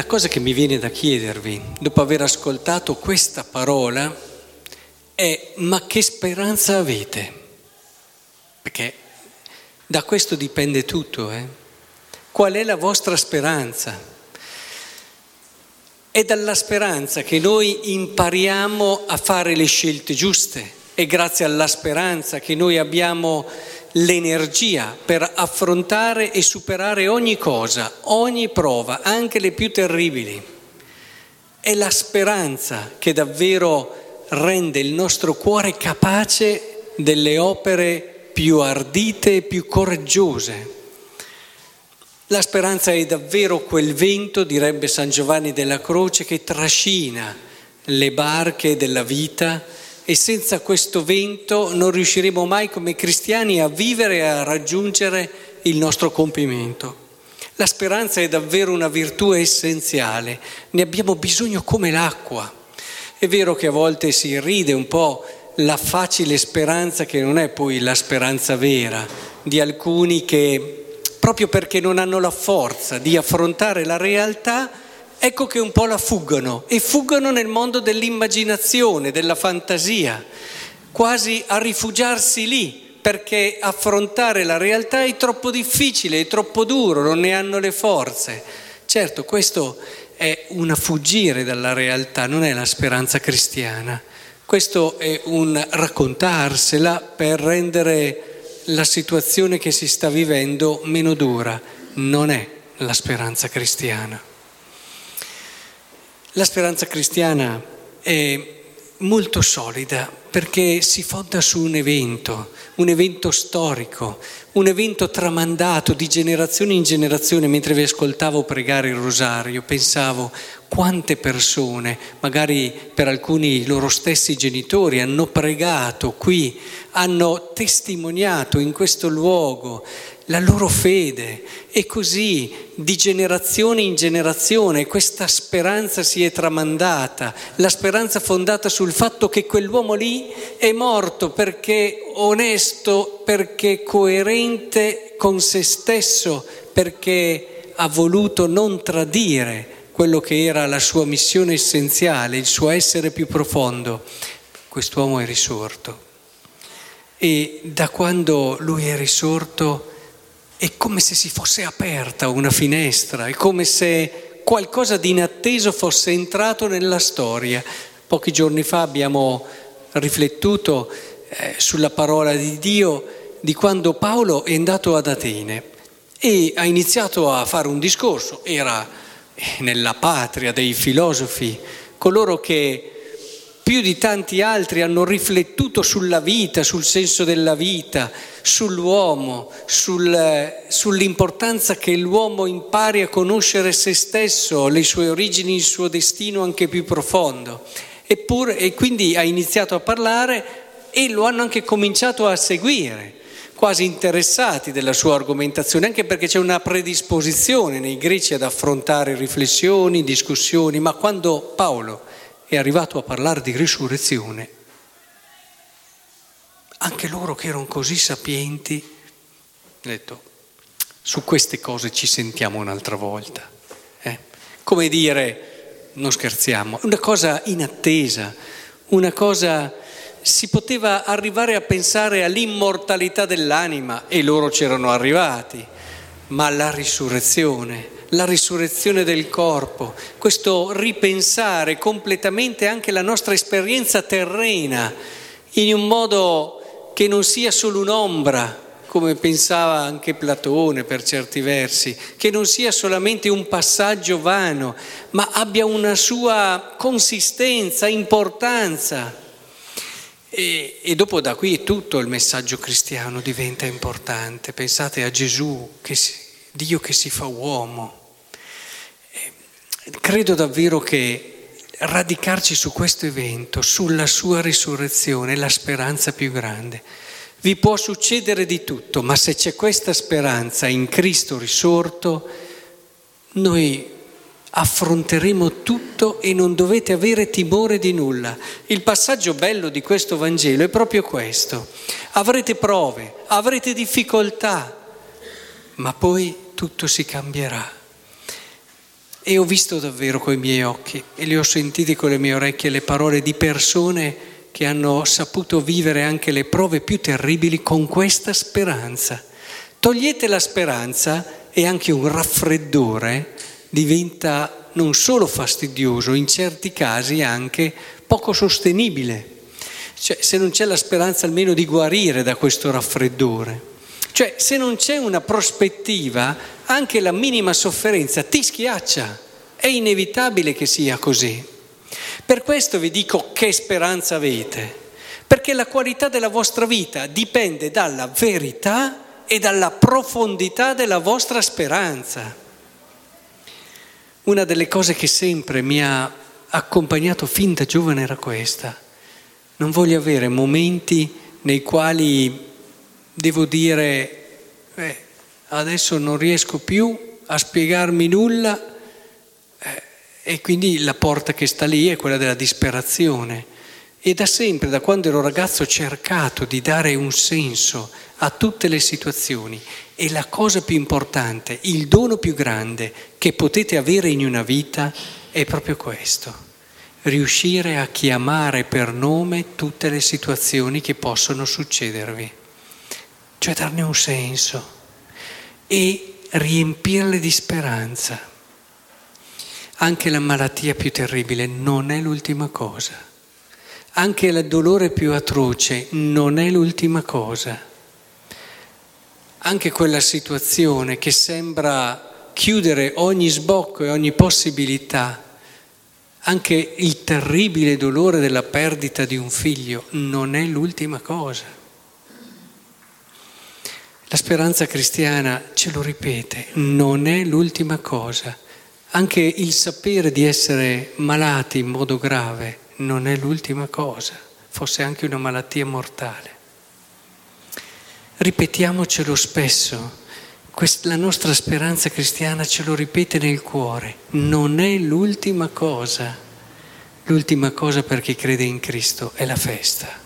la cosa che mi viene da chiedervi, dopo aver ascoltato questa parola, è ma che speranza avete? Perché da questo dipende tutto, eh? Qual è la vostra speranza? È dalla speranza che noi impariamo a fare le scelte giuste, è grazie alla speranza che noi abbiamo l'energia per affrontare e superare ogni cosa, ogni prova, anche le più terribili. È la speranza che davvero rende il nostro cuore capace delle opere più ardite e più coraggiose. La speranza è davvero quel vento, direbbe San Giovanni della Croce, che trascina le barche della vita e senza questo vento non riusciremo mai come cristiani a vivere e a raggiungere il nostro compimento. La speranza è davvero una virtù essenziale, ne abbiamo bisogno come l'acqua. È vero che a volte si ride un po' la facile speranza che non è poi la speranza vera di alcuni che proprio perché non hanno la forza di affrontare la realtà, ecco che un po' la fuggono e fuggono nel mondo dell'immaginazione, della fantasia, quasi a rifugiarsi lì perché affrontare la realtà è troppo difficile, è troppo duro, non ne hanno le forze. Certo, questo è un fuggire dalla realtà, non è la speranza cristiana. Questo è un raccontarsela per rendere la situazione che si sta vivendo meno dura. Non è la speranza cristiana. La speranza cristiana è molto solida perché si fonda su un evento, un evento storico, un evento tramandato di generazione in generazione. Mentre vi ascoltavo pregare il rosario, pensavo quante persone, magari per alcuni loro stessi genitori, hanno pregato qui, hanno testimoniato in questo luogo la loro fede e così di generazione in generazione questa speranza si è tramandata, la speranza fondata sul fatto che quell'uomo lì è morto perché onesto, perché coerente con se stesso, perché ha voluto non tradire quello che era la sua missione essenziale, il suo essere più profondo. Quest'uomo è risorto e da quando lui è risorto è come se si fosse aperta una finestra, è come se qualcosa di inatteso fosse entrato nella storia. Pochi giorni fa abbiamo riflettuto eh, sulla parola di Dio di quando Paolo è andato ad Atene e ha iniziato a fare un discorso, era nella patria dei filosofi, coloro che più di tanti altri hanno riflettuto sulla vita, sul senso della vita, sull'uomo, sul, sull'importanza che l'uomo impari a conoscere se stesso, le sue origini, il suo destino anche più profondo. Eppure, e quindi ha iniziato a parlare e lo hanno anche cominciato a seguire quasi interessati della sua argomentazione, anche perché c'è una predisposizione nei greci ad affrontare riflessioni, discussioni, ma quando Paolo è arrivato a parlare di risurrezione, anche loro che erano così sapienti, hanno detto, su queste cose ci sentiamo un'altra volta. Eh? Come dire, non scherziamo, una cosa inattesa, una cosa... Si poteva arrivare a pensare all'immortalità dell'anima e loro c'erano arrivati, ma la risurrezione la risurrezione del corpo, questo ripensare completamente anche la nostra esperienza terrena in un modo che non sia solo un'ombra, come pensava anche Platone per certi versi, che non sia solamente un passaggio vano, ma abbia una sua consistenza, importanza. E, e, dopo da qui tutto il messaggio cristiano diventa importante. Pensate a Gesù, che si, Dio che si fa uomo. Credo davvero che radicarci su questo evento, sulla sua risurrezione, è la speranza più grande. Vi può succedere di tutto, ma se c'è questa speranza in Cristo risorto, noi affronteremo tutto e non dovete avere timore di nulla. Il passaggio bello di questo Vangelo è proprio questo. Avrete prove, avrete difficoltà, ma poi tutto si cambierà e ho visto davvero coi miei occhi e le ho sentite con le mie orecchie le parole di persone che hanno saputo vivere anche le prove più terribili con questa speranza. Togliete la speranza e anche un raffreddore diventa non solo fastidioso, in certi casi anche poco sostenibile. Cioè, se non c'è la speranza almeno di guarire da questo raffreddore. Cioè, se non c'è una prospettiva, anche la minima sofferenza ti schiaccia. È inevitabile che sia così. Per questo vi dico che speranza avete, perché la qualità della vostra vita dipende dalla verità e dalla profondità della vostra speranza. Una delle cose che sempre mi ha accompagnato fin da giovane era questa. Non voglio avere momenti nei quali devo dire, eh, adesso non riesco più a spiegarmi nulla e quindi la porta che sta lì è quella della disperazione. E da sempre, da quando ero ragazzo, ho cercato di dare un senso a tutte le situazioni e la cosa più importante, il dono più grande che potete avere in una vita è proprio questo, riuscire a chiamare per nome tutte le situazioni che possono succedervi cioè darne un senso e riempirle di speranza. Anche la malattia più terribile non è l'ultima cosa, anche il dolore più atroce non è l'ultima cosa, anche quella situazione che sembra chiudere ogni sbocco e ogni possibilità, anche il terribile dolore della perdita di un figlio non è l'ultima cosa. La speranza cristiana ce lo ripete, non è l'ultima cosa. Anche il sapere di essere malati in modo grave non è l'ultima cosa, fosse anche una malattia mortale. Ripetiamocelo spesso, la nostra speranza cristiana ce lo ripete nel cuore, non è l'ultima cosa. L'ultima cosa per chi crede in Cristo è la festa.